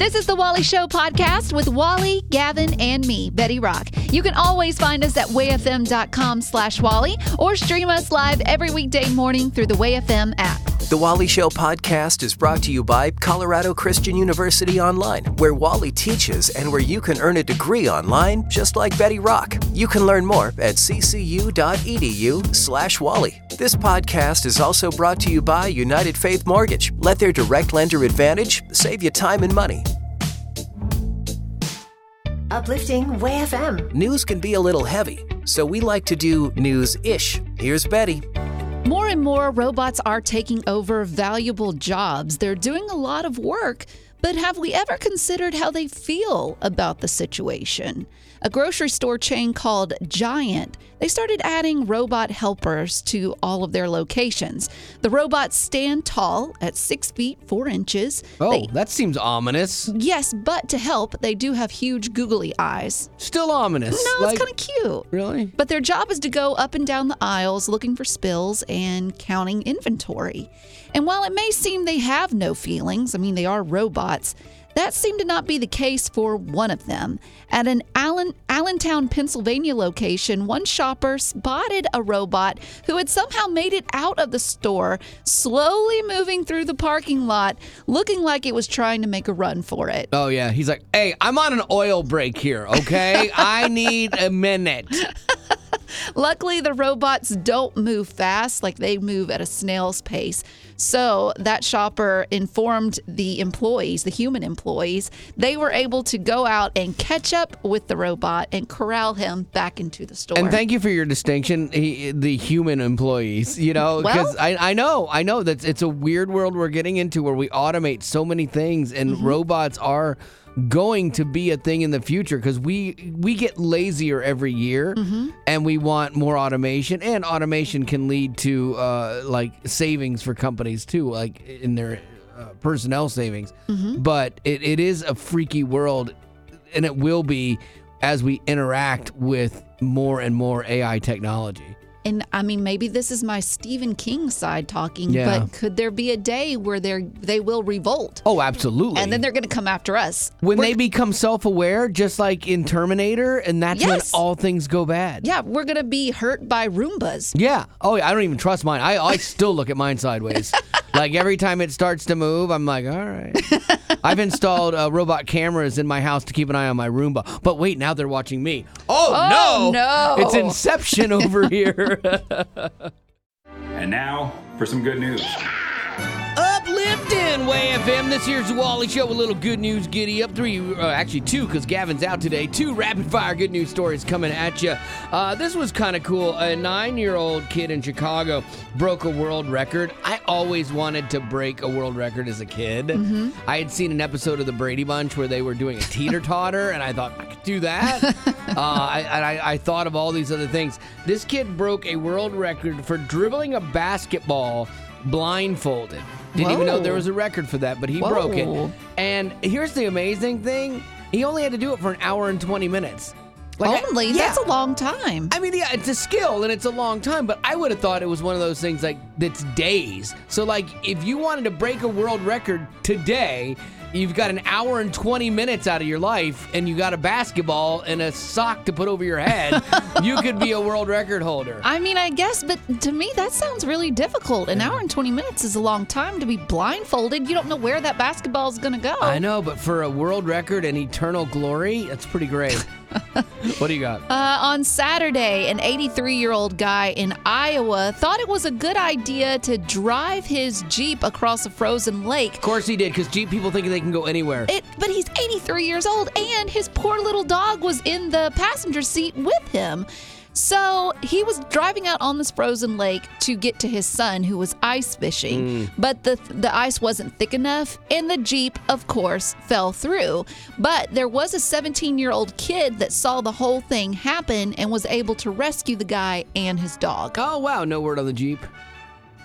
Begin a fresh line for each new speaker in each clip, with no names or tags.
This is the Wally Show podcast with Wally, Gavin, and me, Betty Rock. You can always find us at wayfm.com slash Wally or stream us live every weekday morning through the WayFM app.
The Wally Show podcast is brought to you by Colorado Christian University Online, where Wally teaches and where you can earn a degree online just like Betty Rock. You can learn more at ccu.edu slash Wally. This podcast is also brought to you by United Faith Mortgage. Let their direct lender advantage save you time and money.
Uplifting Way FM.
News can be a little heavy, so we like to do news-ish. Here's Betty.
More and more robots are taking over valuable jobs. They're doing a lot of work, but have we ever considered how they feel about the situation? A grocery store chain called Giant, they started adding robot helpers to all of their locations. The robots stand tall at six feet four inches.
Oh,
They-
that seems ominous.
yes, but to help, they do have huge googly eyes.
Still ominous.
No,
Like-
it's kind of cute.
Really?
But their job is to go up and down the aisles looking for spills and counting inventory. And while it may seem they have no feelings, I mean, they are robots, that seemed to not be the case for one of them. At an Allen, Allentown, Pennsylvania location, one shopper spotted a robot who had somehow made it out of the store, slowly moving through the parking lot, looking like it was trying to make a run for it.
Oh, yeah. He's like, hey, I'm on an oil break here, okay? I need a minute.
Luckily, the robots don't move fast, like they move at a snail's pace. So that shopper informed the employees, the human employees, they were able to go out and catch up with the robot and corral him back into the store.
And thank you for your distinction, he, the human employees, you know, because
Well-
I, I know, I know that it's a weird world we're getting into where we automate so many things and
Mm-hmm.
robots are going to be a thing in the future because we we get lazier every year
Mm-hmm.
and we want more automation and automation can lead to uh, like savings for companies too like in their uh, personnel savings
Mm-hmm.
but it, it is a freaky world and it will be as we interact with more and more AI technology.
And I mean, maybe this is my Stephen King side talking,
Yeah.
but could there be a day where they they will revolt?
Oh, absolutely.
And then they're going to come after us.
when
We're-
they become self-aware, just like in Terminator, and that's
Yes.
when all things go bad.
yeah, we're going to be hurt by Roombas.
Yeah. Oh, yeah. I don't even trust mine. I, I still look at mine sideways. like every time it starts to move, I'm like, all right. I've installed uh, robot cameras in my house to keep an eye on my Roomba. But wait, now they're watching me. Oh,
Oh,
no.
no.
It's Inception over here.
And now for some good news.
Uplifting Way FM. This here's Wally Show. A little good news giddy up. Three, uh, actually two, because Gavin's out today. Two rapid fire good news stories coming at you. Uh, this was kind of cool. A nine year old kid in Chicago broke a world record. I always wanted to break a world record as a kid. I had seen an episode of The Brady Bunch where they were doing a teeter totter, and I thought I could do that. uh, I, and I, I thought of all these other things. This kid broke a world record for dribbling a basketball blindfolded. Didn't even know there was a record for that, but he broke it. And here's the amazing thing: he only had to do it for an hour and twenty minutes. Like I-
Only?
yeah.
That's a long time.
I mean, yeah, it's a skill and it's a long time, but I would have thought it was one of those things like that's days. So, like, if you wanted to break a world record today, you've got an hour and 20 minutes out of your life and you got a basketball and a sock to put over your head, you could be a world record holder.
I mean, I guess, but to me, that sounds really difficult. An hour and 20 minutes is a long time to be blindfolded. You don't know where that basketball is going to go.
I know, but for a world record and eternal glory, that's pretty great. what do you got?
Uh, on Saturday, an 83 year old guy in Iowa thought it was a good idea to drive his Jeep across a frozen lake.
Of course he did, because Jeep people think they can go anywhere.
It, but he's 83 years old, and his poor little dog was in the passenger seat with him. So he was driving out on this frozen lake to get to his son, who was ice fishing. Mm. But the the ice wasn't thick enough, and the jeep, of course, fell through. But there was a 17 year old kid that saw the whole thing happen and was able to rescue the guy and his dog.
oh, wow, no word on the Jeep.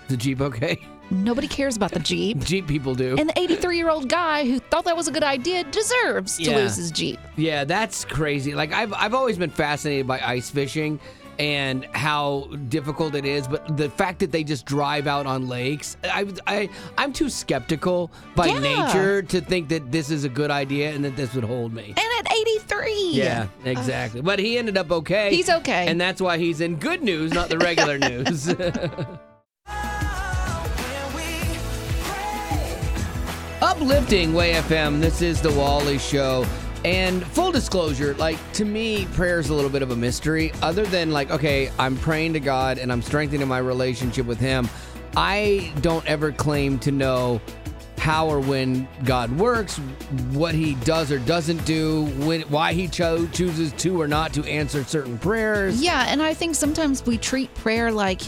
Is the Jeep okay?
Nobody cares about the jeep.
Jeep people do.
And the 83 year old guy who thought that was a good idea deserves to
Yeah.
lose his jeep.
Yeah, that's crazy. Like I've I've always been fascinated by ice fishing, and how difficult it is. But the fact that they just drive out on lakes, I, I, I'm too skeptical by
Yeah.
nature to think that this is a good idea and that this would hold me.
And at 83.
Yeah, exactly. but he ended up okay.
He's okay.
And that's why he's in good news, not the regular news. Uplifting Way FM. This is the Wally Show. And full disclosure, like to me, prayer is a little bit of a mystery. Other than like, okay, I'm praying to God and I'm strengthening my relationship with Him. I don't ever claim to know how or when God works, what He does or doesn't do, when, why He cho- chooses to or not to answer certain prayers.
Yeah, and I think sometimes we treat prayer like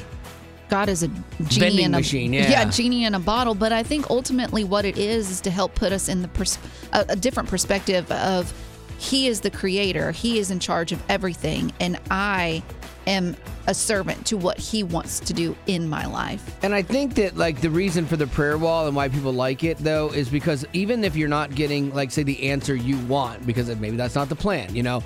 God is a genie
Vending
in a
machine, yeah.
genie in a bottle. But I think ultimately what it is is to help put us in the pers- a, a different perspective of He is the creator, He is in charge of everything, and I am a servant to what He wants to do in my life.
And I think that like the reason for the prayer wall and why people like it though is because even if you're not getting like say the answer you want because maybe that's not the plan, you know,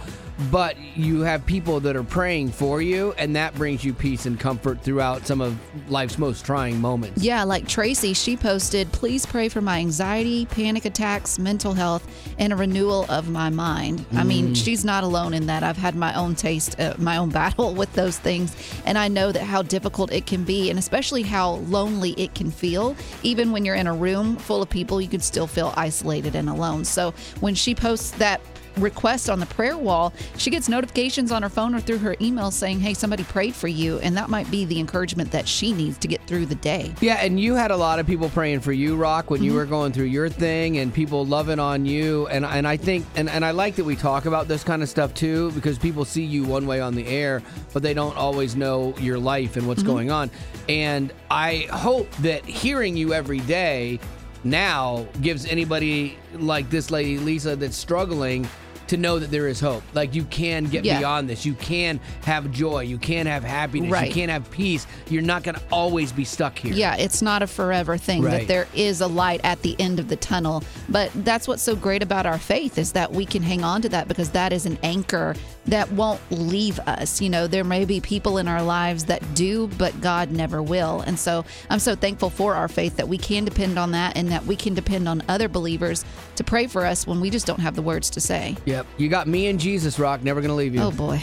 but you have people that are praying for you and that brings you peace and comfort throughout some of life's most trying moments.
Yeah, like Tracy, she posted, please pray for my anxiety, panic attacks, mental health, and a renewal of my mind. I mean, she's not alone in that. I've had my own taste, uh, my own battle with those things. And I know that how difficult it can be, and especially how lonely it can feel. Even when you're in a room full of people, you can still feel isolated and alone. So when she posts that, request on the prayer wall, she gets notifications on her phone or through her email saying, Hey, somebody prayed for you. And that might be the encouragement that she needs to get through the day.
Yeah, and you had a lot of people praying for you, Rock, when you mm-hmm. were going through your thing and people loving on you. And and I think and, and I like that we talk about this kind of stuff too, because people see you one way on the air, but they don't always know your life and what's mm-hmm. going on. And I hope that hearing you every day now gives anybody like this lady Lisa that's struggling to know that there is hope. Like you can get
Yeah.
beyond this. You can have joy. You can have happiness.
Right.
You can have peace. You're not going to always be stuck here.
Yeah, it's not a forever thing.
Right.
That there is a light at the end of the tunnel. But that's what's so great about our faith is that we can hang on to that because that is an anchor that won't leave us. You know, there may be people in our lives that do, but God never will. And so I'm so thankful for our faith that we can depend on that and that we can depend on other believers to pray for us when we just don't have the words to say.
Yep. You got me and Jesus, Rock. Never going to leave you.
Oh boy.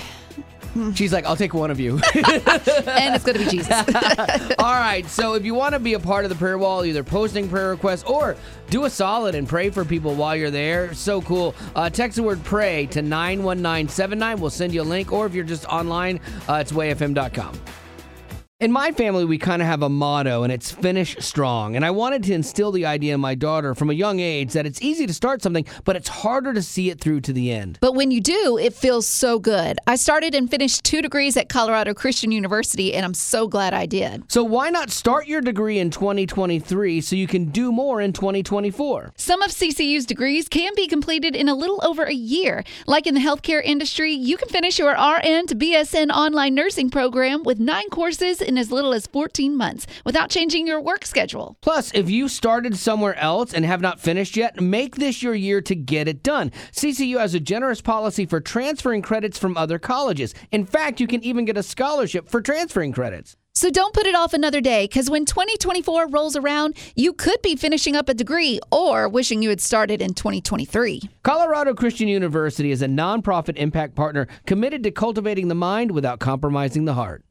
She's like, I'll take one of you.
And it's going to be Jesus.
All right. So if you want to be a part of the prayer wall, either posting prayer requests or do a solid and pray for people while you're there. So cool. Uh, text the word pray to 91979. We'll send you a link. Or if you're just online, uh, it's wayfm.com. In my family, we kind of have a motto, and it's finish strong. And I wanted to instill the idea in my daughter from a young age that it's easy to start something, but it's harder to see it through to the end.
But when you do, it feels so good. I started and finished two degrees at Colorado Christian University, and I'm so glad I did.
So why not start your degree in 2023 so you can do more in 2024?
Some of CCU's degrees can be completed in a little over a year. Like in the healthcare industry, you can finish your RN to BSN online nursing program with nine courses in as little as 14 months without changing your work schedule.
Plus, if you started somewhere else and have not finished yet, make this your year to get it done. CCU has a generous policy for transferring credits from other colleges. In fact, you can even get a scholarship for transferring credits.
So don't put it off another day because when 2024 rolls around, you could be finishing up a degree or wishing you had started in 2023.
Colorado Christian University is a nonprofit impact partner committed to cultivating the mind without compromising the heart.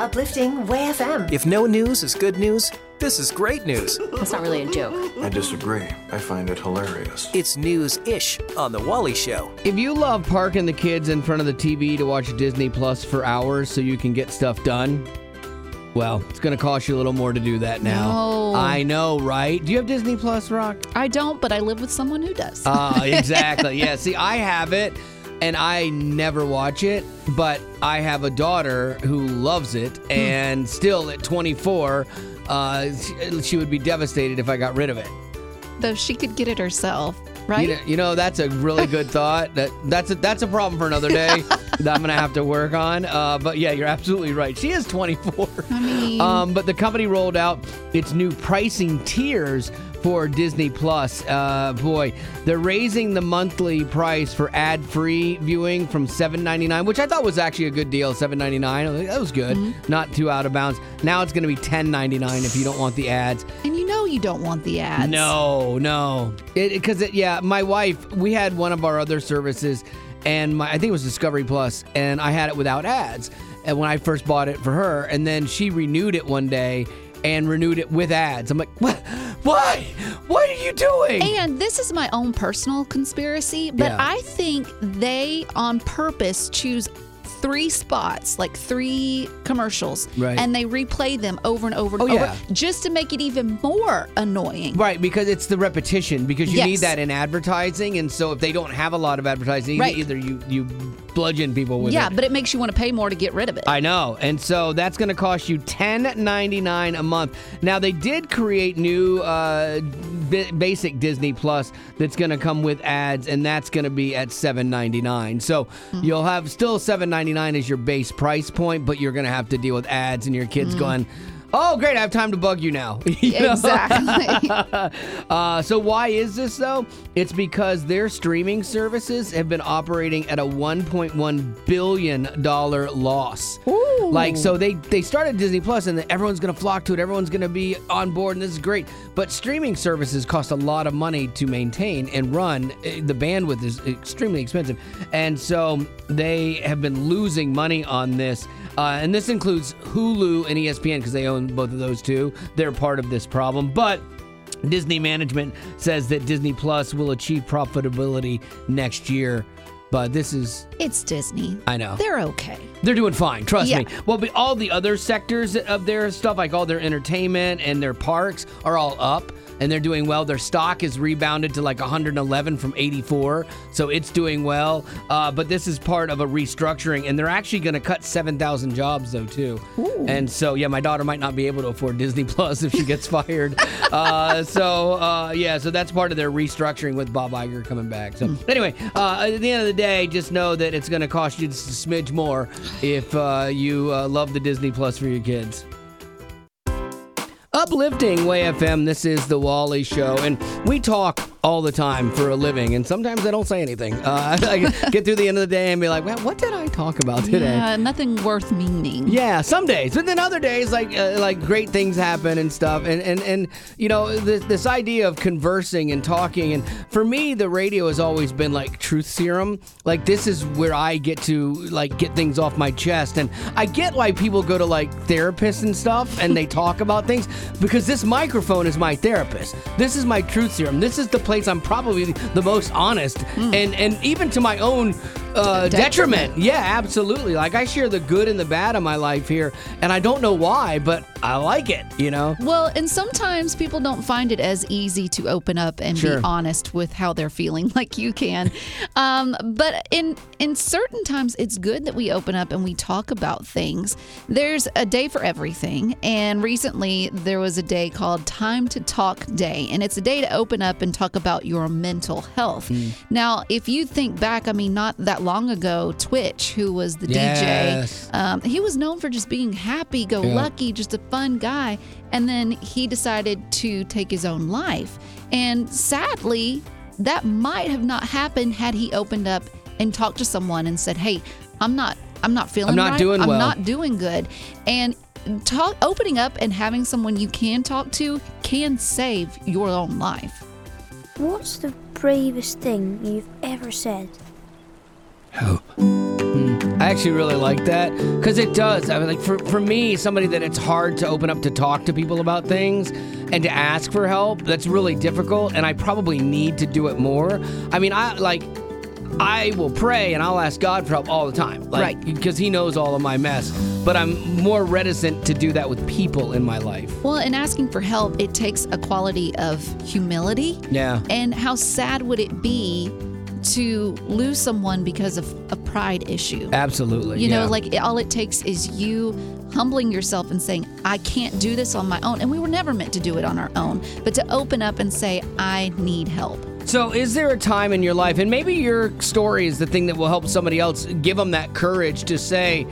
Uplifting Way FM.
If no news is good news, this is great news.
That's not really a joke.
I disagree. I find it hilarious.
It's news ish on The Wally Show.
If you love parking the kids in front of the TV to watch Disney Plus for hours so you can get stuff done, well, it's going to cost you a little more to do that now.
No.
I know, right? Do you have Disney Plus, Rock?
I don't, but I live with someone who does.
Uh, exactly. yeah. See, I have it and I never watch it, but I have a daughter who loves it. And still at 24, uh, she, she would be devastated if I got rid of it.
Though she could get it herself, right?
You know, you know, that's a really good thought. That that's a, that's a problem for another day that I'm gonna have to work on. Uh, but yeah, you're absolutely right. She is 24.
I mean,
Um, but the company rolled out its new pricing tiers for Disney Plus. Uh, boy, they're raising the monthly price for ad-free viewing from $7.99, which I thought was actually a good deal. $7.99, that was good, not too out of bounds. Now it's going to be $10.99 if you don't want the ads.
And you know you don't want the ads.
No, no. Because, it, yeah, my wife, we had one of our other services, and my, I think it was Discovery Plus, and I had it without ads. And when I first bought it for her, and then she renewed it one day and renewed it with ads. I'm like, what? Why? What are you doing?
And this is my own personal conspiracy, but
Yeah.
I think they on purpose choose three spots, like three commercials,
Right.
and they replay them over and over and
Oh,
over
yeah.
just to make it even more annoying.
Right, because it's the repetition. Because you
Yes.
need that in advertising, and so if they don't have a lot of advertising,
Right.
either you you bludgeon people with
Yeah,
it.
but it makes you want to pay more to get rid of it.
I know, and so that's going to cost you ten ninety nine a month. Now they did create new uh, b- basic Disney Plus that's going to come with ads, and that's going to be at seven ninety nine. So
Hmm.
you'll have still seven ninety nine as your base price point, but you're going to have to deal with ads, and your kids going. Oh, great! I have time to bug you now. You
exactly.
Uh, so why is this though? It's because their streaming services have been operating at a 1.1 billion dollar loss. Ooh. Like so they they started Disney Plus and then everyone's gonna flock to it. Everyone's gonna be on board and this is great. But streaming services cost a lot of money to maintain and run. Eh, The bandwidth is extremely expensive, and so they have been losing money on this. Uh, and this includes Hulu and ESPN because they own both of those two. They're part of this problem, but. Disney management says that Disney Plus will achieve profitability next year, but this is
it's Disney.
I know.
They're okay.
they're doing fine. Trust
Yeah.
me. Well, all the other sectors of their stuff, like all their entertainment and their parks, are all up. And they're doing well. Their stock is rebounded to like 111 from 84, so it's doing well. Uh, but this is part of a restructuring, and they're actually going to cut 7,000 jobs though too. And so, yeah, my daughter might not be able to afford Disney Plus if she gets fired. uh, so, uh, yeah, so that's part of their restructuring with Bob Iger coming back. So, anyway, uh, at the end of the day, just know that it's going to cost you just a smidge more if uh, you uh, love the Disney Plus for your kids. Uplifting Way FM, this is the Wally Show, and we talk all the time for a living, and sometimes I don't say anything. Uh, I get through the end of the day and be like, well, what did I talk about today?
Yeah, nothing worth meaning.
Yeah, some days, but then other days, like uh, like great things happen and stuff, and and and you know this this idea of conversing and talking, and for me, the radio has always been like truth serum. Like this is where I get to like get things off my chest, and I get why people go to like therapists and stuff, and they talk about things because this microphone is my therapist. This is my truth serum. This is the place I'm probably the most honest, and and even to my own uh,
Detriment.
detriment. Yeah, absolutely. Like I share the good and the bad of my life here, and I don't know why, but I like it. You know.
Well, and sometimes people don't find it as easy to open up and
Sure.
be honest with how they're feeling like you can. Um, but in in certain times it's good that we open up and we talk about things. There's a day for everything, and recently there was a day called Time to Talk Day, and it's a day to open up and talk about your mental health.
Hmm.
Now, if you think back, I mean not that long ago, Twitch, who was the
Yes.
DJ, um, he was known for just being happy go lucky, just a fun guy. And then he decided to take his own life. And sadly, that might have not happened had he opened up and talked to someone and said, "Hey, I'm not, I'm not feeling
I'm not
right.
doing
I'm
well."
not doing good." And talk, opening up and having someone you can talk to can save your own life.
What's the bravest thing you've ever said? Help. Hmm.
I actually really like that because it does. I mean, like for for me, somebody that it's hard to open up to talk to people about things and to ask for help. That's really difficult, and I probably need to do it more. I mean, I like. I will pray and I'll ask God for help all the time, like,
Right.
Because He knows all of my mess. But I'm more reticent to do that with people in my life.
Well, in asking for help, it takes a quality of humility.
Yeah.
And how sad would it be to lose someone because of a pride issue?
Absolutely.
You know, like all it takes is you humbling yourself and saying, I can't do this on my own. And we were never meant to do it on our own, but to open up and say, I need help.
So, is there a time in your life, and maybe your story is the thing that will help somebody else give them that courage to say,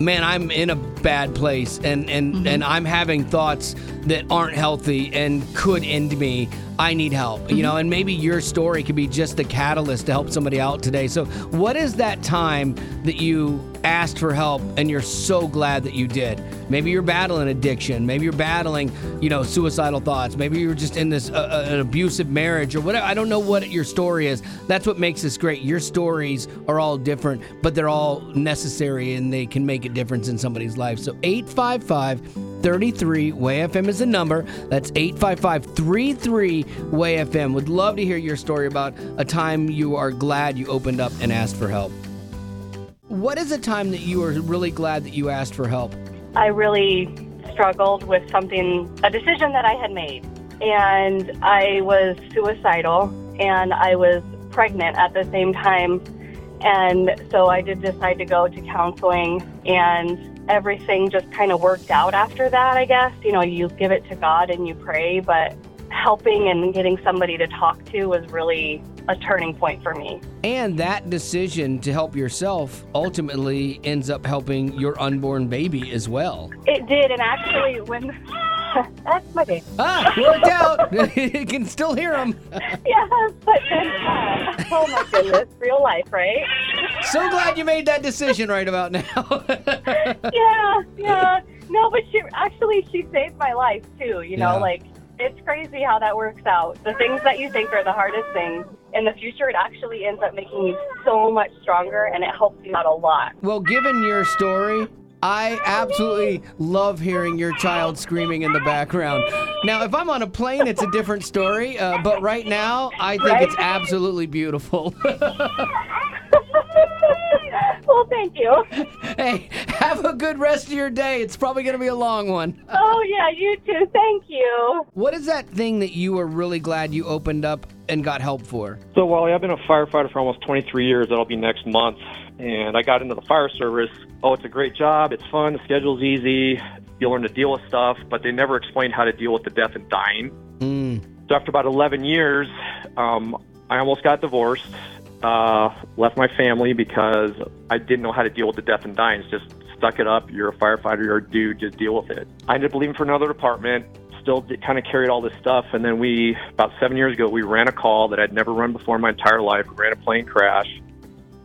Man, I'm in a bad place and and mm-hmm. and I'm having thoughts that aren't healthy and could end me. I need help, you know, mm-hmm. and maybe your story could be just the catalyst to help somebody out today. So, what is that time that you asked for help and you're so glad that you did? Maybe you're battling addiction. Maybe you're battling, you know, suicidal thoughts. Maybe you're just in this uh, uh, an abusive marriage or whatever. I don't know what your story is. That's what makes this great. Your stories are all different, but they're all necessary and they can make a difference in somebody's life. So 855 33 Way FM is the number. That's 855 33 Way FM. Would love to hear your story about a time you are glad you opened up and asked for help. What is a time that you are really glad that you asked for help?
I really struggled with something, a decision that I had made. And I was suicidal and I was pregnant at the same time. And so I did decide to go to counseling and everything just kind of worked out after that, I guess. You know, you give it to God and you pray, but helping and getting somebody to talk to was really a turning point for me.
And that decision to help yourself ultimately ends up helping your unborn baby as well.
It did, and actually, when that's my baby.
Ah, worked out. you can still hear him.
Yeah, but then, uh, oh my goodness, real life, right?
So glad you made that decision right about now.
yeah, yeah. No, but she actually she saved my life too. You know,
Yeah.
like crazy how that works out. The things that you think are the hardest things in the future, it actually ends up making you so much stronger, and it helps you out a lot.
well, given your story, I absolutely love hearing your child screaming in the background. Now, if I'm on a plane, it's a different story, uh, but right now, I think it's absolutely beautiful.
well, thank you.
hey, have a good rest of your day. It's probably going to be a long one.
Oh yeah, you too. Thank you.
What is that thing that you were really glad you opened up and got help for?
So, Wally, I've been a firefighter for almost 23 years. That'll be next month. And I got into the fire service. Oh, it's a great job. It's fun. The schedule's easy. You learn to deal with stuff, but they never explained how to deal with the death and dying.
Mm.
So, after about 11 years, um, I almost got divorced. Uh, left my family because I didn't know how to deal with the death and dying. It's just stuck it up. You're a firefighter. You're a dude. Just deal with it. I ended up leaving for another department. Still kind of carried all this stuff, and then we about seven years ago we ran a call that I'd never run before in my entire life. We ran a plane crash,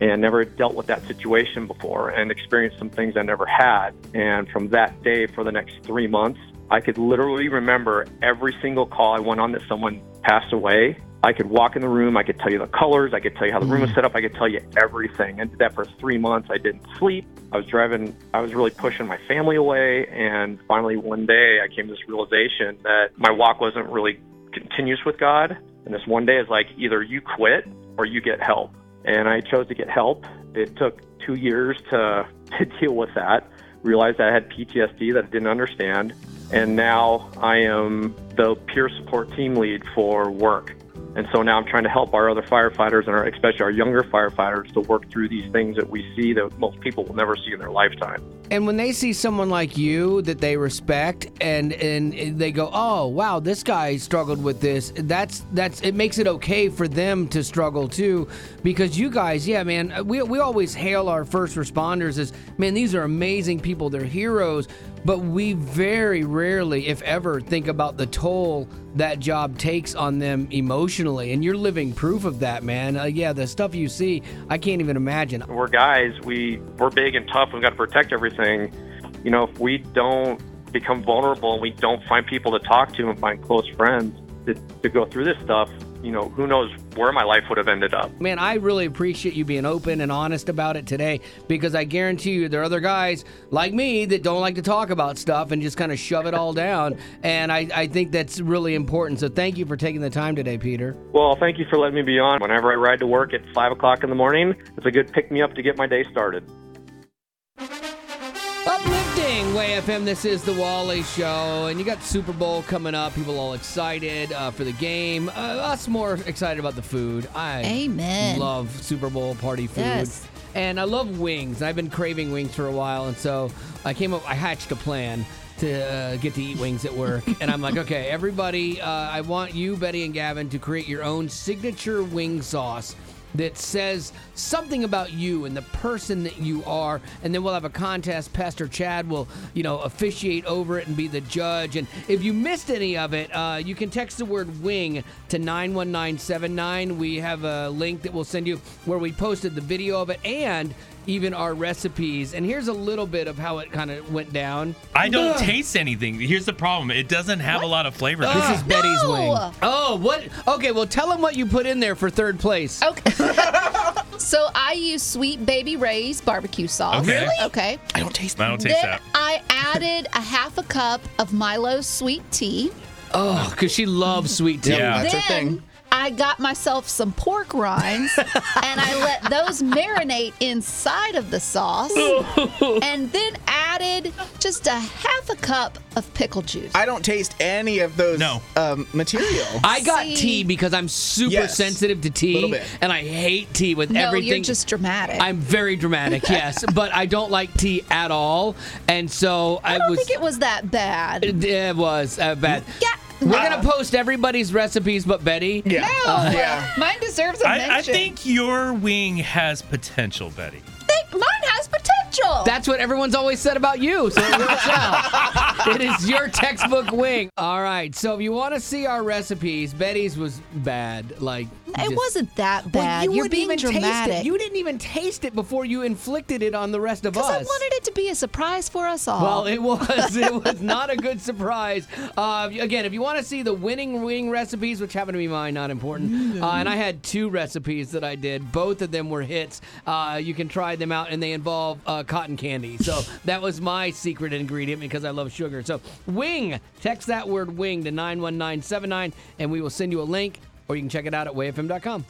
and never dealt with that situation before, and experienced some things I never had. And from that day, for the next three months, I could literally remember every single call I went on that someone passed away. I could walk in the room. I could tell you the colors. I could tell you how the room was mm. set up. I could tell you everything. I did that for three months. I didn't sleep. I was driving. I was really pushing my family away. And finally, one day, I came to this realization that my walk wasn't really continuous with God. And this one day is like either you quit or you get help. And I chose to get help. It took two years to to deal with that. Realized I had PTSD that I didn't understand. And now I am the peer support team lead for work. And so now I'm trying to help our other firefighters and our, especially our younger firefighters to work through these things that we see that most people will never see in their lifetime.
And when they see someone like you that they respect and and they go, "Oh, wow, this guy struggled with this." That's that's it makes it okay for them to struggle too because you guys, yeah, man, we we always hail our first responders as, "Man, these are amazing people. They're heroes." But we very rarely, if ever, think about the toll that job takes on them emotionally. And you're living proof of that, man. Uh, yeah, the stuff you see, I can't even imagine.
We're guys, we, we're big and tough, we've got to protect everything. Saying, you know, if we don't become vulnerable and we don't find people to talk to and find close friends to, to go through this stuff, you know, who knows where my life would have ended up.
Man, I really appreciate you being open and honest about it today because I guarantee you there are other guys like me that don't like to talk about stuff and just kind of shove it all down. And I, I think that's really important. So thank you for taking the time today, Peter.
Well, thank you for letting me be on. Whenever I ride to work at 5 o'clock in the morning, it's a good pick me up to get my day started.
Uplifting Way FM. This is the Wally Show, and you got Super Bowl coming up. People all excited uh, for the game. Uh, us more excited about the food. I
Amen.
love Super Bowl party food.
Yes.
And I love wings. I've been craving wings for a while, and so I came up. I hatched a plan to uh, get to eat wings at work, and I'm like, okay, everybody, uh, I want you, Betty and Gavin, to create your own signature wing sauce. That says something about you and the person that you are. And then we'll have a contest. Pastor Chad will, you know, officiate over it and be the judge. And if you missed any of it, uh, you can text the word wing to 91979. We have a link that we'll send you where we posted the video of it and even our recipes. And here's a little bit of how it kind of went down.
I don't taste anything. Here's the problem. It doesn't have a lot of flavor.
This is Betty's
No!
wing. Oh, what? Okay, well, tell them what you put in there for third place.
Okay. so I use Sweet Baby Ray's barbecue sauce.
Okay. Really?
Okay.
I don't taste
I don't
Then
taste that.
I added a half a cup of Milo's sweet tea.
Oh, because she loves sweet tea.
Yeah.
That's her
then
thing.
I got myself some pork rinds and I let those marinate inside of the sauce and then added just a half a cup of pickle juice.
I don't taste any of those
No.
um, material.
I got
See?
tea because I'm super
Yes.
sensitive to tea,
Little bit.
and I hate tea with
no,
everything.
you're just dramatic.
I'm very dramatic, yes, but I don't like tea at all, and so I, was
I don't
was.
think it was that bad.
it, it was uh, bad.
yeah.
We're gonna post everybody's recipes, but Betty.
yeah.
No, uh, uh,
yeah.
mine deserves a
I,
mention.
I think your wing has potential, Betty.
Think- mine has potential.
That's what everyone's always said about you, so it works out. it is your textbook wing. All right, so if you want to see our recipes, Betty's was bad. Like
it
just-
wasn't that
Well,
bad.
you
You're
wouldn't
being
even taste
dramatic.
it. You didn't even taste it before you inflicted it on the rest of us.
Because I wanted it to be a surprise for us all.
Well, it was. It was not a good surprise. Uh, again, if you want to see the winning wing recipes, which happen to be mine, not important. Uh, and I had two recipes that I did. Both of them were hits. Uh, you can try them out, and they involve uh, cotton candy. So that was my secret ingredient because I love sugar. So wing, text that word wing to 91979, and we will send you a link, or you can check it out at wayfm.com.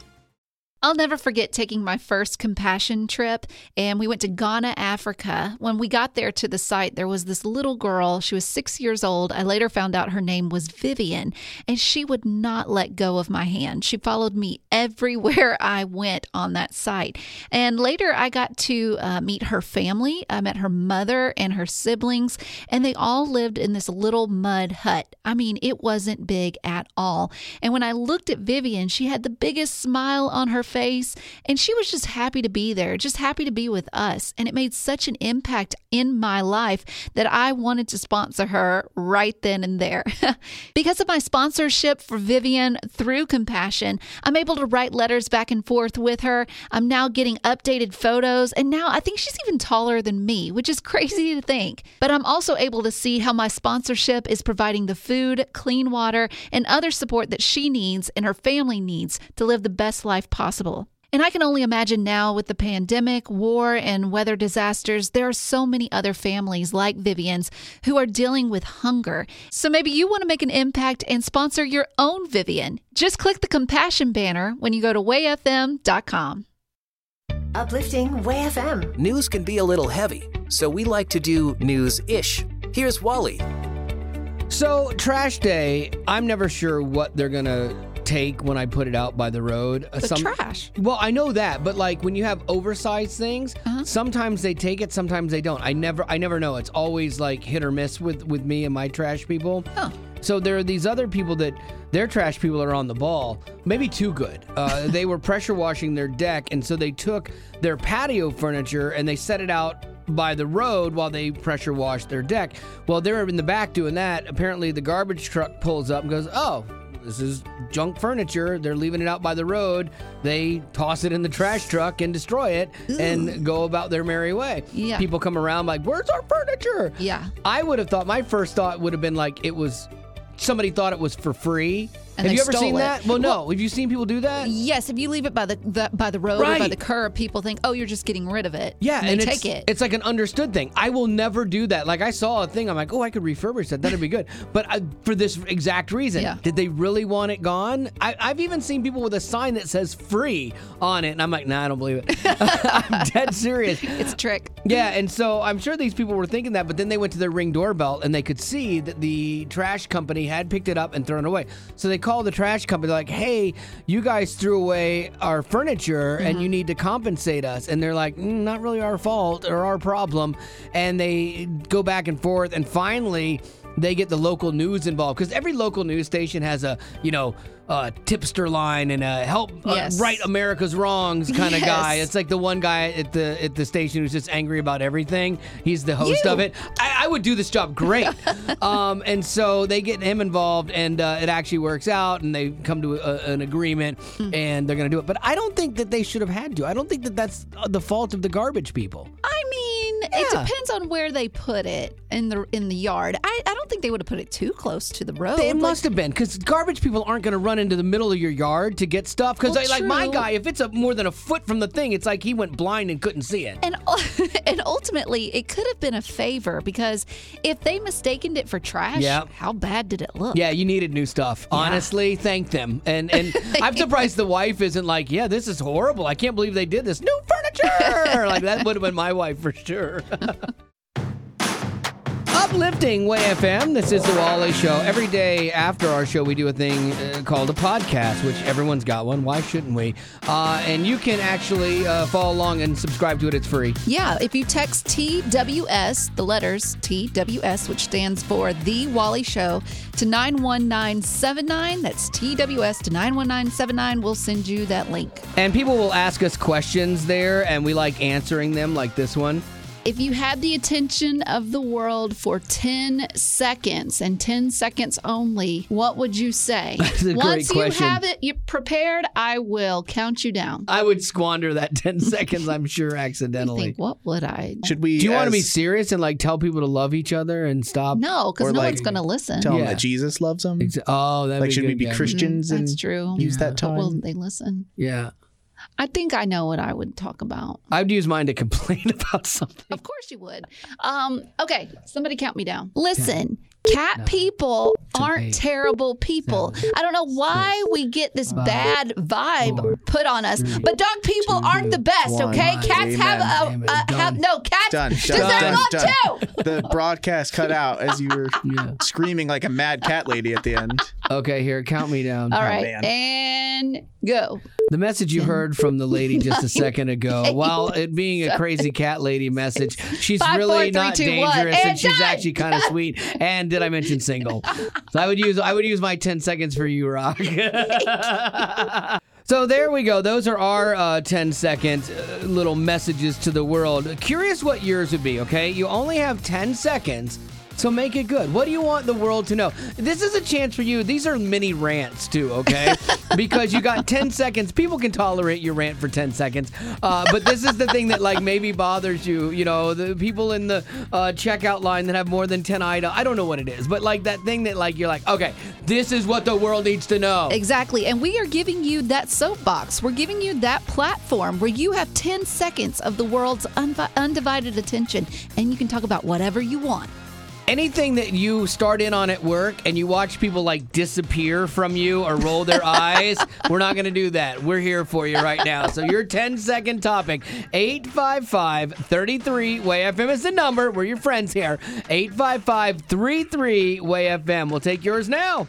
I'll never forget taking my first compassion trip, and we went to Ghana, Africa. When we got there to the site, there was this little girl. She was six years old. I later found out her name was Vivian, and she would not let go of my hand. She followed me everywhere I went on that site. And later, I got to uh, meet her family. I met her mother and her siblings, and they all lived in this little mud hut. I mean, it wasn't big at all. And when I looked at Vivian, she had the biggest smile on her and she was just happy to be there, just happy to be with us. And it made such an impact in my life that I wanted to sponsor her right then and there. because of my sponsorship for Vivian through Compassion, I'm able to write letters back and forth with her. I'm now getting updated photos, and now I think she's even taller than me, which is crazy to think. But I'm also able to see how my sponsorship is providing the food, clean water, and other support that she needs and her family needs to live the best life possible. And I can only imagine now with the pandemic, war, and weather disasters, there are so many other families like Vivian's who are dealing with hunger. So maybe you want to make an impact and sponsor your own Vivian. Just click the compassion banner when you go to wayfm.com.
Uplifting Way FM.
News can be a little heavy, so we like to do news ish. Here's Wally.
So, trash day, I'm never sure what they're going to take when I put it out by the road. Uh,
The trash.
Well, I know that, but like when you have oversized things,
Uh-huh.
sometimes they take it, sometimes they don't. I never I never know. It's always like hit or miss with with me and my trash people.
Oh.
So there are these other people that their trash people are on the ball, maybe too good. Uh, they were pressure washing their deck, and so they took their patio furniture and they set it out by the road while they pressure washed their deck. Well, they're in the back doing that. Apparently, the garbage truck pulls up and goes, "Oh." This is junk furniture. They're leaving it out by the road. They toss it in the trash truck and destroy it and go about their merry way.
Yeah.
People come around like, Where's our furniture?
Yeah.
I would have thought my first thought would have been like it was somebody thought it was for free.
And
have you ever seen
it.
that? Well, no. have you seen people do that?
Yes, if you leave it by the, the by the road or by the curb, people think, "Oh, you're just getting rid of it."
Yeah,
and,
and it's,
take it.
It's like an understood thing. I will never do that. Like I saw a thing, I'm like, oh, I could refurbish that. That'd be good. But I, for this exact reason,
Yeah.
did they really want it gone? I, I've even seen people with a sign that says "free" on it, and I'm like, nah, I don't believe it. I'm dead serious.
it's a trick.
Yeah, and so I'm sure these people were thinking that, but then they went to their ring doorbell and they could see that the trash company had picked it up and thrown it away. So they called the trash company, like, hey, you guys threw away our furniture and you need to compensate us. And they're like, "Mm, not really our fault or our problem. And they go back and forth. And finally, they get the local news involved because every local news station has a you know uh, tipster line and a help uh, right America's wrongs kind of
Yes.
guy. It's like the one guy at the at the station who's just angry about everything. He's the host
You.
of it. I, I would do this job great. um, and so they get him involved, and uh, it actually works out, and they come to a, an agreement,
Hmm.
and they're going to do it. But I don't think that they should have had to. I don't think that that's uh, the fault of the garbage people.
I mean, it depends on where they put it in the in the yard. I, I don't think they would have put it too close to the road.
It
Like,
must have been because garbage people aren't going to run into the middle of your yard to get stuff. Because
Well,
like my guy, if it's a more than a foot from the thing, it's like he went blind and couldn't see it.
And and ultimately, it could have been a favor because if they mistaken it for trash,
Yep.
how bad did it look?
Yeah, you needed new stuff. Honestly, thank them. And and I'm surprised the wife isn't like, yeah, this is horrible. I can't believe they did this. New furniture. Like that would have been my wife for sure. Uplifting Way FM. This is the Wally Show. Every day after our show, we do a thing uh, called a podcast, which everyone's got one. Why shouldn't we? Uh, and you can actually uh, follow along and subscribe to it. It's free.
Yeah, if you text TWS, the letters TWS, which stands for The Wally Show, to 91979, that's TWS to 91979, we'll send you that link.
And people will ask us questions there, and we like answering them, like this one.
If you had the attention of the world for 10 seconds and 10 seconds only, what would you say?
That's a great
Once you have it you prepared, I will count you down.
I would squander that 10 seconds, I'm sure, accidentally.
think, what would I?
Should we?
Do you want to uh,
be
serious and like tell people to love each other and stop?
No, because no
like-
one's going to listen.
tell them that Jesus loves them?
Ex- Oh, that
Like, should we be
Christian?
Christians mm,
That's
and
true.
use that
But will they listen?
Yeah.
I think I know what I would talk about.
I'd use mine to complain about something.
Of course you would. Um, okay, somebody count me down. Listen, cat people aren't
eight,
terrible people. I don't know why we get this bad vibe
four,
put on us, but dog people aren't the best.
one.
Okay, cats have a,
it,
a have no cats
Done,
deserve
done, done,
love
done.
too.
the broadcast cut out as you were
Yeah.
screaming like a mad cat lady at the end.
Okay, here, count me down.
All right,
man.
and go.
The message you heard from the lady just a second ago, while it being a crazy cat lady message, she's
Five,
really
four, three,
not
two, one,
dangerous
and
and she's actually kind of sweet. And did I mention single? So I would use I would use my 10 seconds for you, Rock. So there we go. Those are our uh, 10 second uh, little messages to the world. Curious what yours would be, okay? You only have 10 seconds, so make it good. What do you want the world to know? This is a chance for you. These are mini rants, too, okay? because you got 10 seconds. People can tolerate your rant for 10 seconds. Uh, but this is the thing that, like, maybe bothers you. You know, the people in the uh, checkout line that have more than 10 items. I don't know what it is, but, like, that thing that, like, you're like, okay, this is what the world needs to know.
Exactly. And we are giving you that soapbox. We're giving you that platform where you have 10 seconds of the world's undivided attention and you can talk about whatever you want.
Anything that you start in on at work and you watch people like disappear from you or roll their eyes, we're not going to do that. We're here for you right now. So your 10 second topic, 855 33 Way FM is the number. We're your friends here. 855 33 Way FM. We'll take yours now.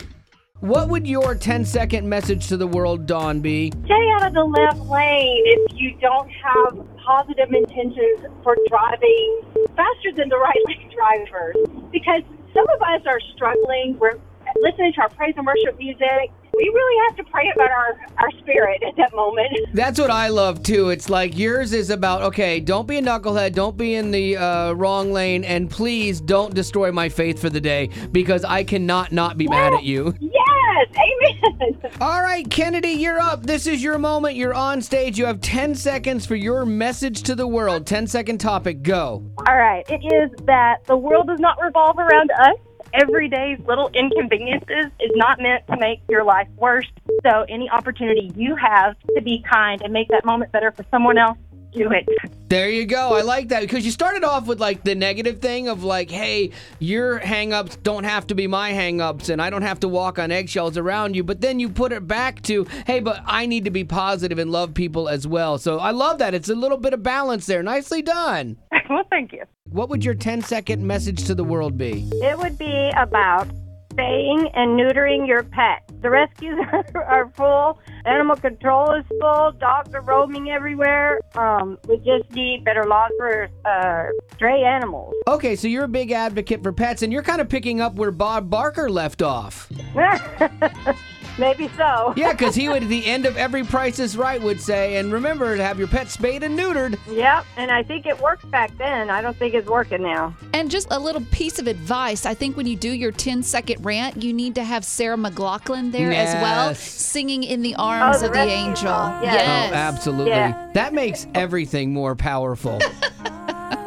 What would your 10 second message to the world, Dawn, be?
stay out of the left lane if you don't have positive intentions for driving faster than the right lane drivers. Because some of us are struggling. We're listening to our praise and worship music. We really have to pray about our, our spirit at that moment.
That's what I love too. It's like yours is about okay, don't be a knucklehead, don't be in the uh, wrong lane, and please don't destroy my faith for the day because I cannot not be mad at you.
Yes, amen.
All right, Kennedy, you're up. This is your moment. You're on stage. You have 10 seconds for your message to the world. 10 second topic. Go.
All right. It is that the world does not revolve around us. Every day's little inconveniences is not meant to make your life worse. So, any opportunity you have to be kind and make that moment better for someone else, do it.
There you go. I like that because you started off with like the negative thing of like, hey, your hangups don't have to be my hangups and I don't have to walk on eggshells around you. But then you put it back to, hey, but I need to be positive and love people as well. So I love that. It's a little bit of balance there. Nicely done.
well, thank you.
What would your 10 second message to the world be?
It would be about spaying and neutering your pet. The rescues are, are full. Animal control is full. Dogs are roaming everywhere. Um, we just need better laws for uh, stray animals.
Okay, so you're a big advocate for pets, and you're kind of picking up where Bob Barker left off.
Maybe so.
Yeah, because he would, at the end of every Price is Right, would say, and remember to have your pet spayed and neutered.
Yep, and I think it worked back then. I don't think it's working now.
And just a little piece of advice I think when you do your 10 second rant, you need to have Sarah McLachlan there as well, singing in the oh, arms
Oh, the
of the
rescue
angel.
song, yes.
Yes.
Oh, absolutely.
Yeah.
That makes everything more powerful.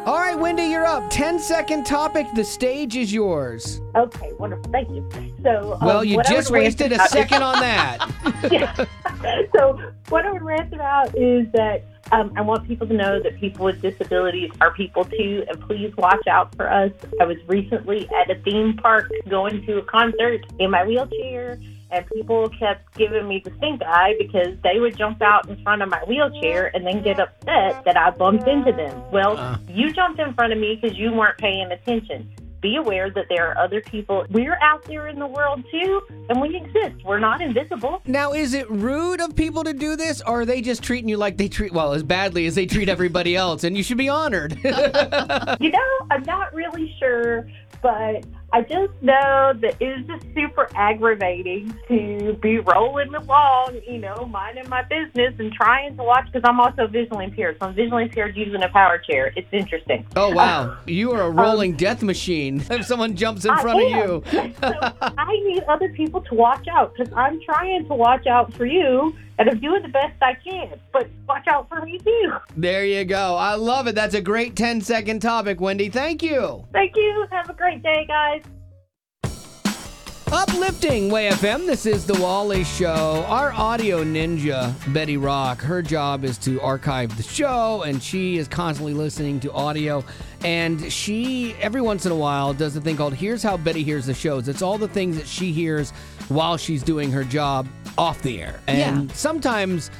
All right, Wendy, you're up. 10 second topic. The stage is yours.
Okay, wonderful. Thank you. So, um,
Well, you just wasted a second on that.
so, what I would rant about is that um, I want people to know that people with disabilities are people too, and please watch out for us. I was recently at a theme park going to a concert in my wheelchair, and people kept giving me the stink eye because they would jump out in front of my wheelchair and then get upset that I bumped into them. Well,
Uh.
you jumped in front of me because you weren't paying attention. Be aware that there are other people. We're out there in the world too, and we exist. We're not invisible.
Now, is it rude of people to do this, or are they just treating you like they treat, well, as badly as they treat everybody else, and you should be honored?
you know, I'm not really sure, but I just know that it is just super aggravating to be rolling along, you know, minding my business and trying to watch because I'm also visually impaired. So I'm visually impaired using a power chair. It's interesting.
oh, wow. Um, you are a rolling um, death machine if someone jumps in
I
front
am.
of you.
so I need other people to watch out because I'm trying to watch out for you and I'm doing the best I can. But watch out for me too.
There you go. I love it. That's a great 10 second topic, Wendy. Thank you.
Thank you. Have a great day, guys.
Uplifting Way FM. This is the Wally Show. Our audio ninja, Betty Rock, her job is to archive the show, and she is constantly listening to audio. And she, every once in a while, does a thing called Here's How Betty Hears the Shows. It's all the things that she hears while she's doing her job off the air. And
Yeah.
sometimes,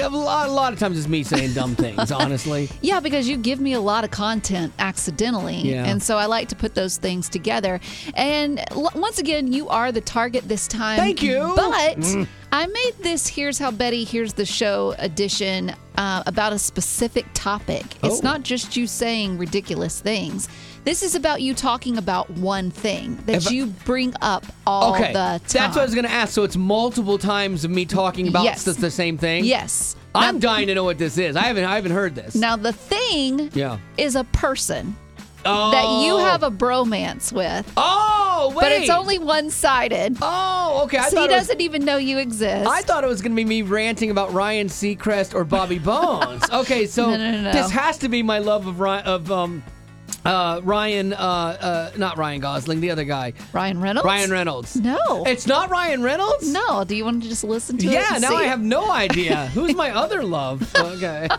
a lot, a lot of times, it's me saying dumb things, honestly.
Yeah, because you give me a lot of content accidentally.
Yeah.
And so I like to put those things together. And l- once again, you are the target this time.
Thank you.
But
Mm.
I made this Here's How Betty Here's the Show edition uh, about a specific topic. It's
Oh.
not just you saying ridiculous things. This is about you talking about one thing that
If
you bring up all
okay.
the time.
That's what I was going to ask. So it's multiple times of me talking about
Yes.
the, same thing?
Yes.
I'm dying to know what this is. I haven't I haven't heard this.
Now, the thing
Yeah.
is a person
Oh.
that you have a bromance with.
Oh, wait.
But it's only one sided.
Oh, okay. I
so he
thought it was-
doesn't even know you exist.
I thought it was going to be me ranting about Ryan Seacrest or Bobby Bones. Okay, so
No, no, no,
this has to be my love of Ryan, of um uh Ryan uh uh not Ryan Gosling, the other guy.
Ryan Reynolds?
Ryan Reynolds.
No.
It's not Ryan Reynolds?
No. Do you want to just listen to it?
Yeah, now
see?
I have no idea. Who's my other love? Okay.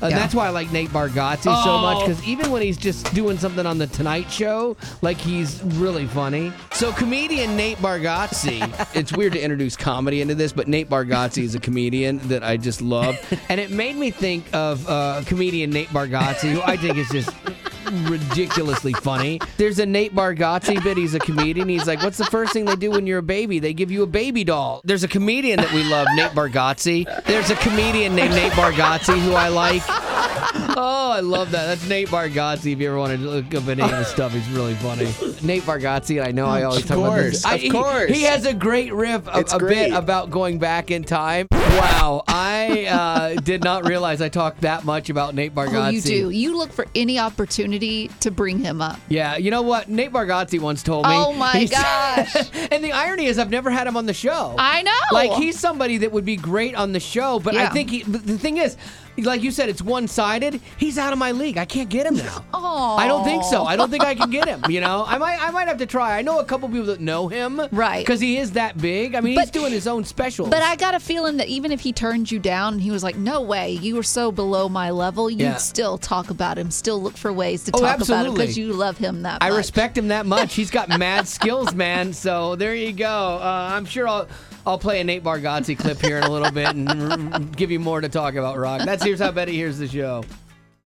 Uh,
Yeah.
That's why I like Nate Bargatze so
Oh.
much because even when he's just doing something on the Tonight Show, like he's really funny. So comedian Nate Bargatze, it's weird to introduce comedy into this, but Nate Bargatze is a comedian that I just love, and it made me think of uh, comedian Nate Bargatze, who I think is just ridiculously funny. There's a Nate Bargatze bit. He's a comedian. He's like, "What's the first thing they do when you're a baby? They give you a baby doll." There's a comedian that we love, Nate Bargatze. There's a comedian named Nate Bargatze who I like. Oh, I love that. That's Nate Bargatze. If you ever want to look up any of his stuff, he's really funny. Nate Bargatze. I know I always
Of
talk about
course,
this. I-
of
he-
course.
He, has a great riff, a,
It's
a bit about going back in time. Wow, I uh, did not realize I talked that much about Nate Bargatze.
Oh, you do. You look for any opportunity to bring him up.
Yeah, you know what? Nate Bargatze once told me.
Oh my gosh.
and the irony is, I've never had him on the show.
I know.
Like he's somebody that would be great on the show, but I think he, the thing is, like you said, it's one-sided. He's out of my league. I can't get him now.
Oh.
I don't think so. I don't think I can get him. You know, I might, I might have to try. I know a couple people that know him,
Right.
Because he is that big. I mean, he's doing his own special.
But I got a feeling that even if he turned you down and he was like, no way, you were so below my level, you'd
Yeah.
still talk about him, still look for ways to
Oh,
talk about him because you love him that much.
I
much.
respect him that much. He's got mad skills, man. So there you go. Uh, I'm sure I'll I'll play a Nate Bargatze clip here in a little bit and give you more to talk about, Rock. That's here's how Betty hears the show.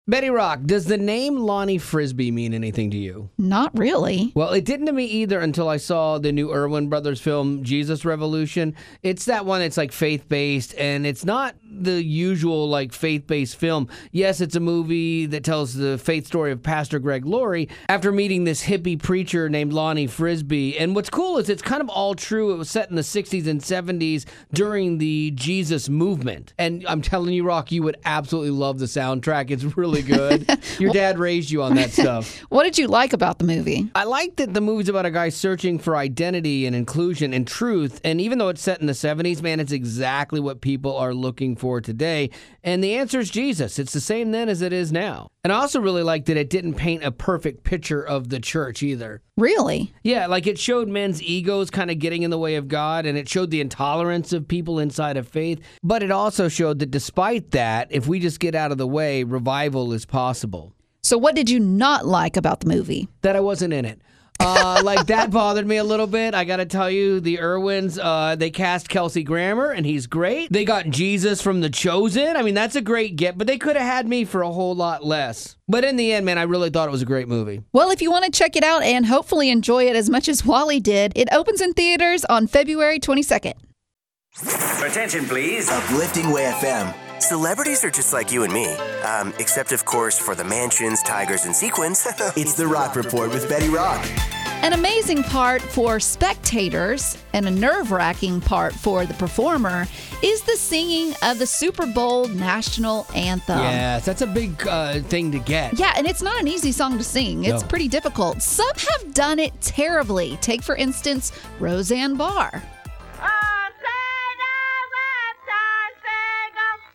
Betty Rock, does the name Lonnie Frisbee mean anything to you?
Not really.
Well, it didn't to me either until I saw the new Erwin Brothers film, Jesus Revolution. It's that one that's like faith based, and it's not the usual like faith based film. Yes, it's a movie that tells the faith story of Pastor Greg Laurie after meeting this hippie preacher named Lonnie Frisbee. And what's cool is it's kind of all true. It was set in the 60s and 70s during the Jesus movement. And I'm telling you, Rock, you would absolutely love the soundtrack. It's really good. Your dad raised you on that stuff.
What did you like about the movie?
I like that the movie's about a guy searching for identity and inclusion and truth. And even though it's set in the 70s, man, it's exactly what people are looking for today. And the answer is Jesus. It's the same then as it is now. And I also really liked that it didn't paint a perfect picture of the church either.
Really?
Yeah, like it showed men's egos kind of getting in the way of God and it showed the intolerance of people inside of faith. But it also showed that despite that, if we just get out of the way, revival is possible.
So, what did you not like about the movie?
That I wasn't in it. Uh, like that bothered me a little bit. I got to tell you, the Erwins, uh, they cast Kelsey Grammer, and he's great. They got Jesus from The Chosen. I mean, that's a great get, but they could have had me for a whole lot less. But in the end, man, I really thought it was a great movie.
Well, if you want to check it out and hopefully enjoy it as much as Wally did, it opens in theaters on February 22nd.
Attention, please.
Uplifting Way FM. Celebrities are just like you and me, um, except of course for the mansions, tigers, and sequins. it's the Rock Report with Betty Rock.
An amazing part for spectators and a nerve wracking part for the performer is the singing of the Super Bowl national anthem.
yes, that's a big uh, thing to get.
Yeah, and it's not an easy song to sing. It's
No.
pretty difficult. Some have done it terribly. Take, for instance, Roseanne Barr.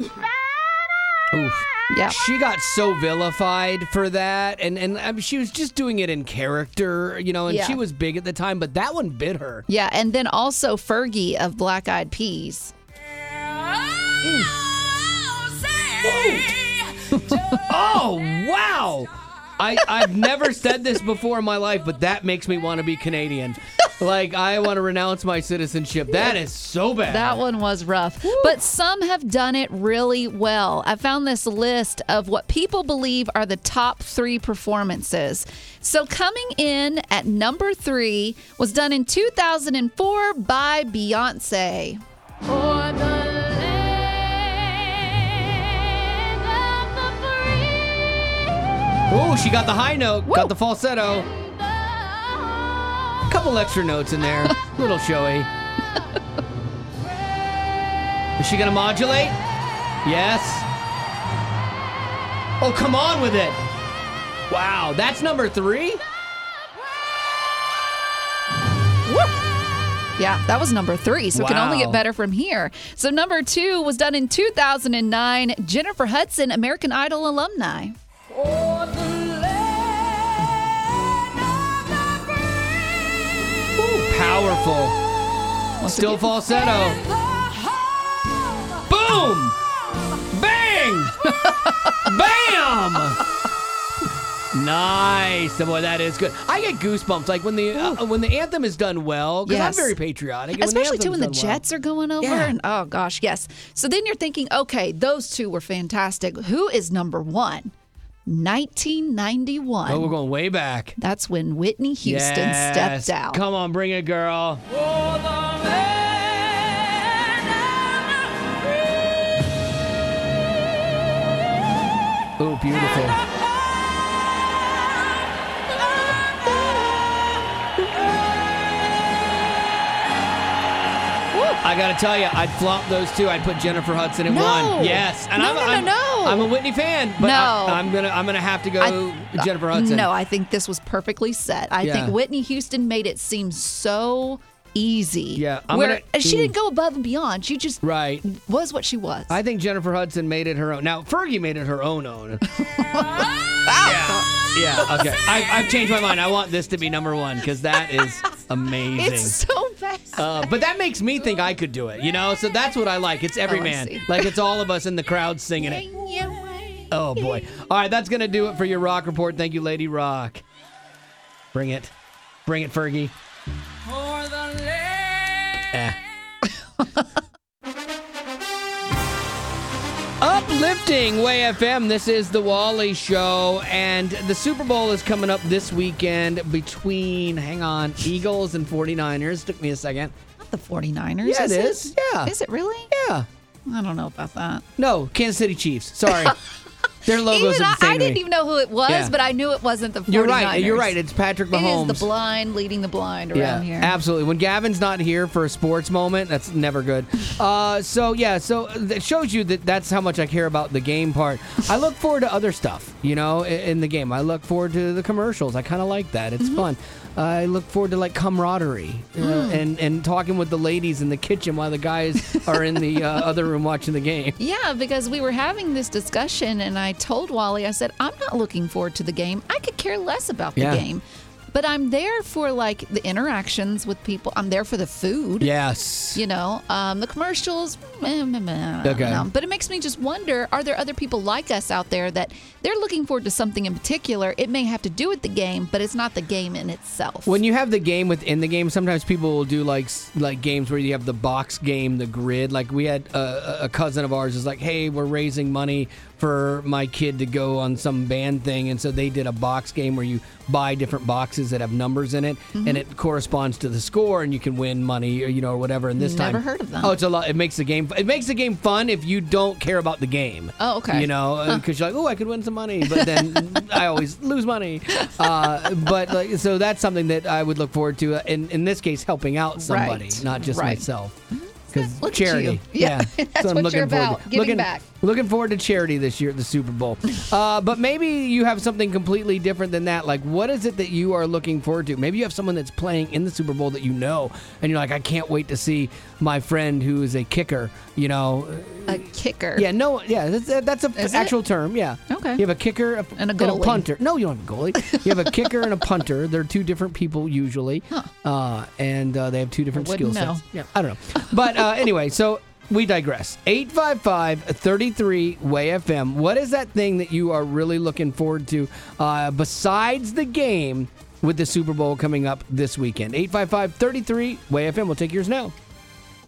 Oof.
Yeah.
She got so vilified for that, and and I mean, she was just doing it in character, you know. And
Yeah.
she was big at the time, but that one bit her.
Yeah, and then also Fergie of Black Eyed Peas.
Oh wow! I I've never said this before in my life, but that makes me want to be Canadian. Like I want to renounce my citizenship. That is so bad.
That one was rough. But some have done it really well. I found this list of what people believe are the top three performances. So coming in at number three was done in 2004 by Beyonce.
Oh, she got the high note, got the falsetto. Couple extra notes in there, a little showy. Is she gonna modulate? Yes. Oh, come on with it. Wow, that's number three.
Yeah, that was number three, so it can only get better from here. So number two was done in 2009, Jennifer Hudson, American Idol alumni.
Powerful. Still falsetto. Boom! Bang! Bam! Nice, boy. That is good. I get goosebumps like when the uh, when the anthem is done well because
Yes.
I'm very patriotic. and when the
Especially too when the
anthem's done well-
Jets are going over.
Yeah.
And, oh gosh, yes. So then you're thinking, okay, those two were fantastic. Who is number one? 1991.
Oh, we're going way back.
That's when Whitney Houston
Yes.
stepped out.
Come on, bring it, girl. Oh, beautiful. I gotta tell you, I'd flop those two. I'd put Jennifer Hudson at
No.
one. Yes, and
No,
I'm,
no, no,
I'm,
no.
I'm a Whitney fan, but
No.
I, am gonna I'm gonna have to go Jennifer Hudson.
No, I think this was perfectly set. I
Yeah.
think Whitney Houston made it seem so easy.
Yeah, I'm
where
gonna-
she
mm.
didn't go above and beyond. She just
right
was what she was.
I think Jennifer Hudson made it her own. Now Fergie made it her own own. yeah. Okay. I, I've changed my mind. I want this to be number one because that is amazing.
It's so bad.
Uh, but that makes me think I could do it, you know. So that's what I like. It's every
Oh, I
man,
see.
like it's all of us in the crowd singing it. Oh boy! All right, that's gonna do it for your rock report. Thank you, Lady Rock. Bring it, bring it, Fergie. Eh. Uplifting Way FM. This is the Wally Show, and the Super Bowl is coming up this weekend between, hang on, Eagles and 49ers. Took me a second.
Not the 49ers.
Yeah,
is
it is. Yeah.
Is it really?
Yeah.
I don't know about that.
No, Kansas City Chiefs. Sorry. Their logos
Even I, I didn't even know who it was,
Yeah.
but I knew it wasn't the 49ers.
You're right. You're right. It's Patrick Mahomes.
It is the blind leading the blind around here.
Absolutely. When Gavin's not here for a sports moment, that's never good. Uh, so yeah, so it shows you that that's how much I care about the game part. I look forward to other stuff, you know, in the game. I look forward to the commercials. I kind of like that. It's
Mm-hmm.
fun. I look forward to like camaraderie
Mm.
and and talking with the ladies in the kitchen while the guys are in the uh, other room watching the game.
Yeah, because we were having this discussion, and I told Wally, I said, I'm not looking forward to the game. I could care less about the
Yeah.
game. But I'm there for like the interactions with people. I'm there for the food.
Yes.
You know, um, the commercials. eh, meh, meh,
Okay.
know. But it makes me just wonder: Are there other people like us out there that they're looking forward to something in particular? It may have to do with the game, but it's not the game in itself.
When you have the game within the game, sometimes people will do like like games where you have the box game, the grid. Like we had a, a cousin of ours is like, hey, we're raising money for my kid to go on some band thing, and so they did a box game where you buy different boxes that have numbers in it,
Mm-hmm.
and it corresponds to the score, and you can win money, or, you know, or whatever. And this time,
Never heard of them.
Oh, it's a lot. It makes the game. It makes the game fun if you don't care about the game.
Oh, okay.
You know, because you're like, oh, I could win some money, but then I always lose money. Uh, but like, so that's something that I would look forward to. uh, In in this case, helping out somebody,
Right.
not just
Right.
myself. Because
at
charity,
you. Yeah, that's
I'm
what
looking
you're
forward
about,
To.
giving
looking,
back.
Looking forward to charity this year at the Super Bowl. Uh, but maybe you have something completely different than that. Like, what is it that you are looking forward to? Maybe you have someone that's playing in the Super Bowl that you know, and you're like, I can't wait to see my friend who is a kicker. You know,
a kicker.
yeah, no, yeah, that's, that's a
Is it?
actual term. Yeah.
Okay.
You have a kicker a-
And a
a punter. No, you don't have a goalie. You have a kicker and a punter. They're two different people usually, uh, and uh, they have two different
I
skill
wouldn't
sets.
know.
Yeah, I don't know. But uh, anyway, so we digress. 855-33 way FM. What is that thing that you are really looking forward to uh, besides the game with the Super Bowl coming up this weekend? 855-33 way FM. We'll take yours now.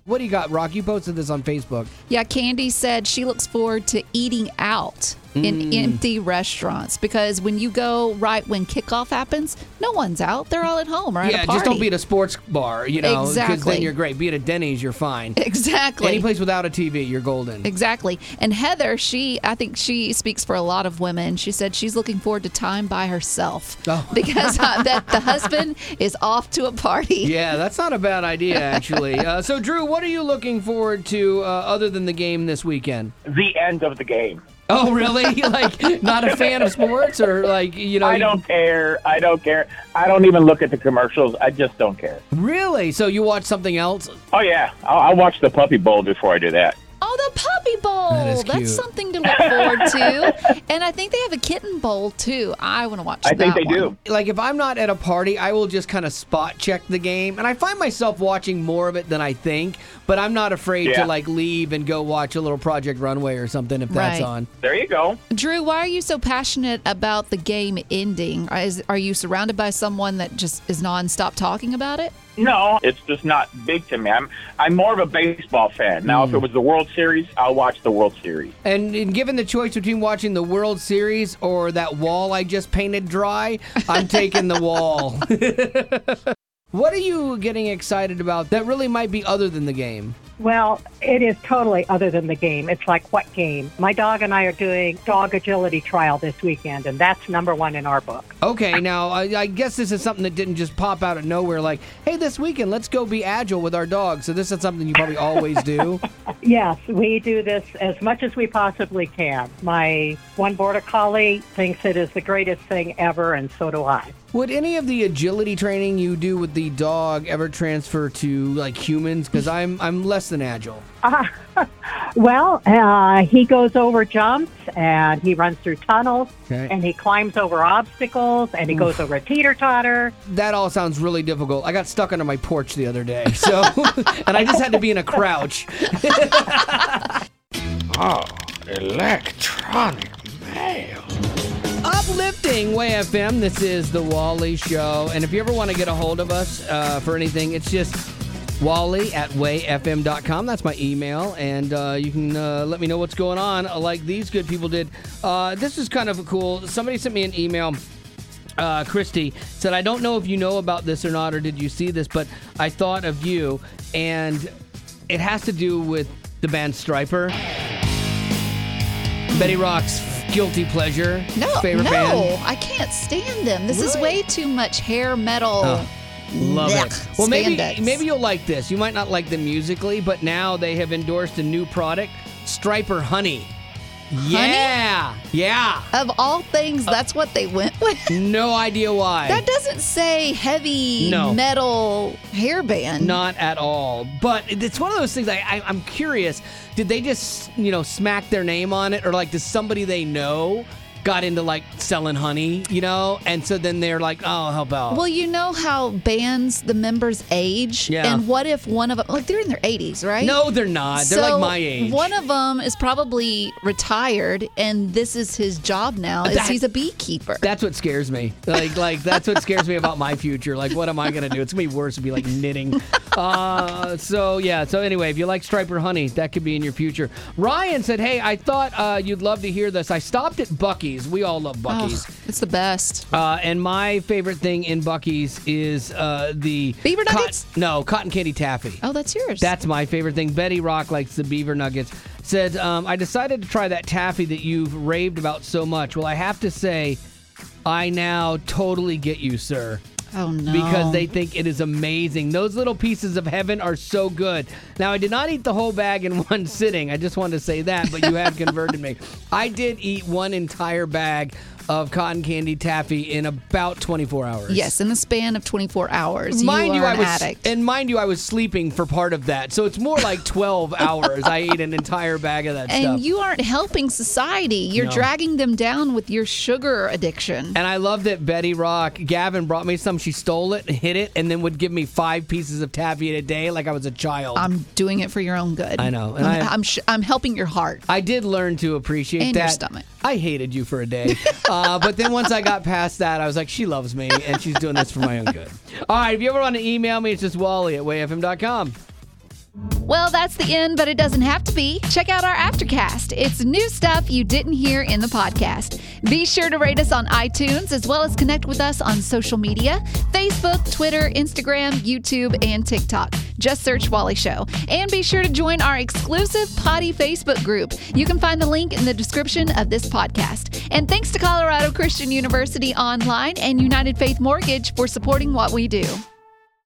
What do you got, Rock? You posted this on Facebook.
Yeah, Candy said she looks forward to eating out in
Mm.
empty restaurants because when you go right when kickoff happens, no one's out. They're all at home or at
yeah,
a party.
just don't be at a sports bar, you know, because
Exactly.
then you're great. Be at a Denny's, you're fine.
Exactly.
Any place without a TV, you're golden.
Exactly. And Heather, she, I think she speaks for a lot of women. She said she's looking forward to time by herself
Oh.
because uh, that the husband is off to a party.
Yeah, that's not a bad idea, actually. uh, so, Drew, what are you looking forward to uh, other than the game this weekend?
The end of the game.
Oh, really? like, not a fan of sports, or like, you know?
I don't care. I don't care. I don't even look at the commercials. I just don't care.
Really? So you watch something else?
Oh yeah, I'll, I'll watch the Puppy Bowl before I do that.
Oh, the puppy bowl.
That is cute.
That's something to look forward to. and I think they have a kitten bowl too. I want to watch
I think they
one.
do.
Like, if I'm not at a party, I will just kind of spot check the game, and I find myself watching more of it than I think. But I'm not afraid
Yeah.
to like leave and go watch a little Project Runway or something if that's
Right.
on.
There you go.
Drew, why are you so passionate about the game ending? Are, is, are you surrounded by someone that just is nonstop talking about it?
No, it's just not big to me. I'm I'm more of a baseball fan. Now,
Hmm.
if it was the World Series, I'll watch the World Series.
And, and given the choice between watching the World Series or that wall I just painted dry, I'm taking the wall. what are you getting excited about that really might be other than the game?
Well, it is totally other than the game. It's like what game? My dog and I are doing dog agility trial this weekend, and that's number one in our book.
Okay, now I, I guess this is something that didn't just pop out of nowhere. Like, hey, this weekend let's go be agile with our dog. So this is something you probably always do.
Yes, we do this as much as we possibly can. My one border collie thinks it is the greatest thing ever, and so do I.
Would any of the agility training you do with the dog ever transfer to like humans? Because I'm I'm less than agile.
Well, uh, he goes over jumps and he runs through tunnels
Okay.
and he climbs over obstacles and he
Oof.
goes over a teeter totter.
That all sounds really difficult. I got stuck under my porch the other day, so and I just had to be in a crouch.
Oh, electronic mail.
Uplifting Way FM. This is the Wally Show, and if you ever want to get a hold of us uh, for anything, it's just Wally at wayfm.com. That's my email. And uh, you can uh, let me know what's going on, uh, like these good people did. Uh, this is kind of cool. Somebody sent me an email. Uh, Christy said, I don't know if you know about this or not, or did you see this, but I thought of you. And it has to do with the band Stryper. Betty Rock's guilty pleasure.
No,
favorite
no,
band.
I can't stand them. This is way too much hair metal.
Oh, Love
Blech.
it. Well, maybe
Spandex.
maybe you'll like this. You might not like them musically, but now they have endorsed a new product, Stryper Honey. Yeah, yeah.
Of all things, uh, that's what they went with.
No idea why.
That doesn't say heavy
No.
metal hairband.
Not at all. But it's one of those things. I, I, I'm curious. Did they just you know smack their name on it, or like does somebody they know got into like selling honey, you know, and so then they're like, oh, I'll help out.
Well, you know how bands, the members age?
Yeah.
And what if one of them, like they're in their 80s, right?
No, they're not. They're like my age.
One of them is probably retired, and this is his job now. Is
That-
he's a beekeeper.
That's what scares me. Like, like that's what scares me about my future. Like, what am I gonna do? It's gonna be worse to be like knitting. Uh, so yeah. So anyway, if you like Stryper Honey, that could be in your future. Ryan said, "Hey, I thought uh, you'd love to hear this. I stopped at Buc-ee's. We all love Buc-ee's.
Oh, it's the best.
Uh, and my favorite thing in Buc-ee's is uh, the
Beaver nuggets?
no, cotton candy taffy.
Oh, that's yours.
That's my favorite thing. Betty Rock likes the beaver nuggets. Said, um, I decided to try that taffy that you've raved about so much. Well, I have to say, I now totally get you, sir.
Oh no.
Because they think it is amazing. Those little pieces of heaven are so good. Now, I did not eat the whole bag in one sitting. I just wanted to say that, but you have converted me. I did eat one entire bag of cotton candy taffy in about 24 hours.
Yes, in the span of 24 hours.
Mind
you,
you, I
an
was,
addict.
and mind you, I was sleeping for part of that, so it's more like twelve hours. I ate an entire bag of that
And
stuff.
you aren't helping society. You're
No.
dragging them down with your sugar addiction.
and I love that Betty Rock, Gavin brought me some. She stole it, hid it, and then would give me five pieces of taffy a day, like I was a child.
I'm doing it for your own good.
I know, and
I'm,
I-
I'm, sh- I'm helping your heart.
I did learn to appreciate
And
that.
your stomach.
I hated you for a day, uh, but then once I got past that, I was like, she loves me, and she's doing this for my own good. All right, if you ever want to email me, it's just Wally at wayfm.com.
Well, that's the end, but it doesn't have to be. Check out our Aftercast. It's new stuff you didn't hear in the podcast. Be sure to rate us on iTunes as well as connect with us on social media Facebook, Twitter, Instagram, YouTube, and TikTok. Just search Wally Show. And be sure to join our exclusive Potty Facebook group. You can find the link in the description of this podcast. And thanks to Colorado Christian University Online and United Faith Mortgage for supporting what we do.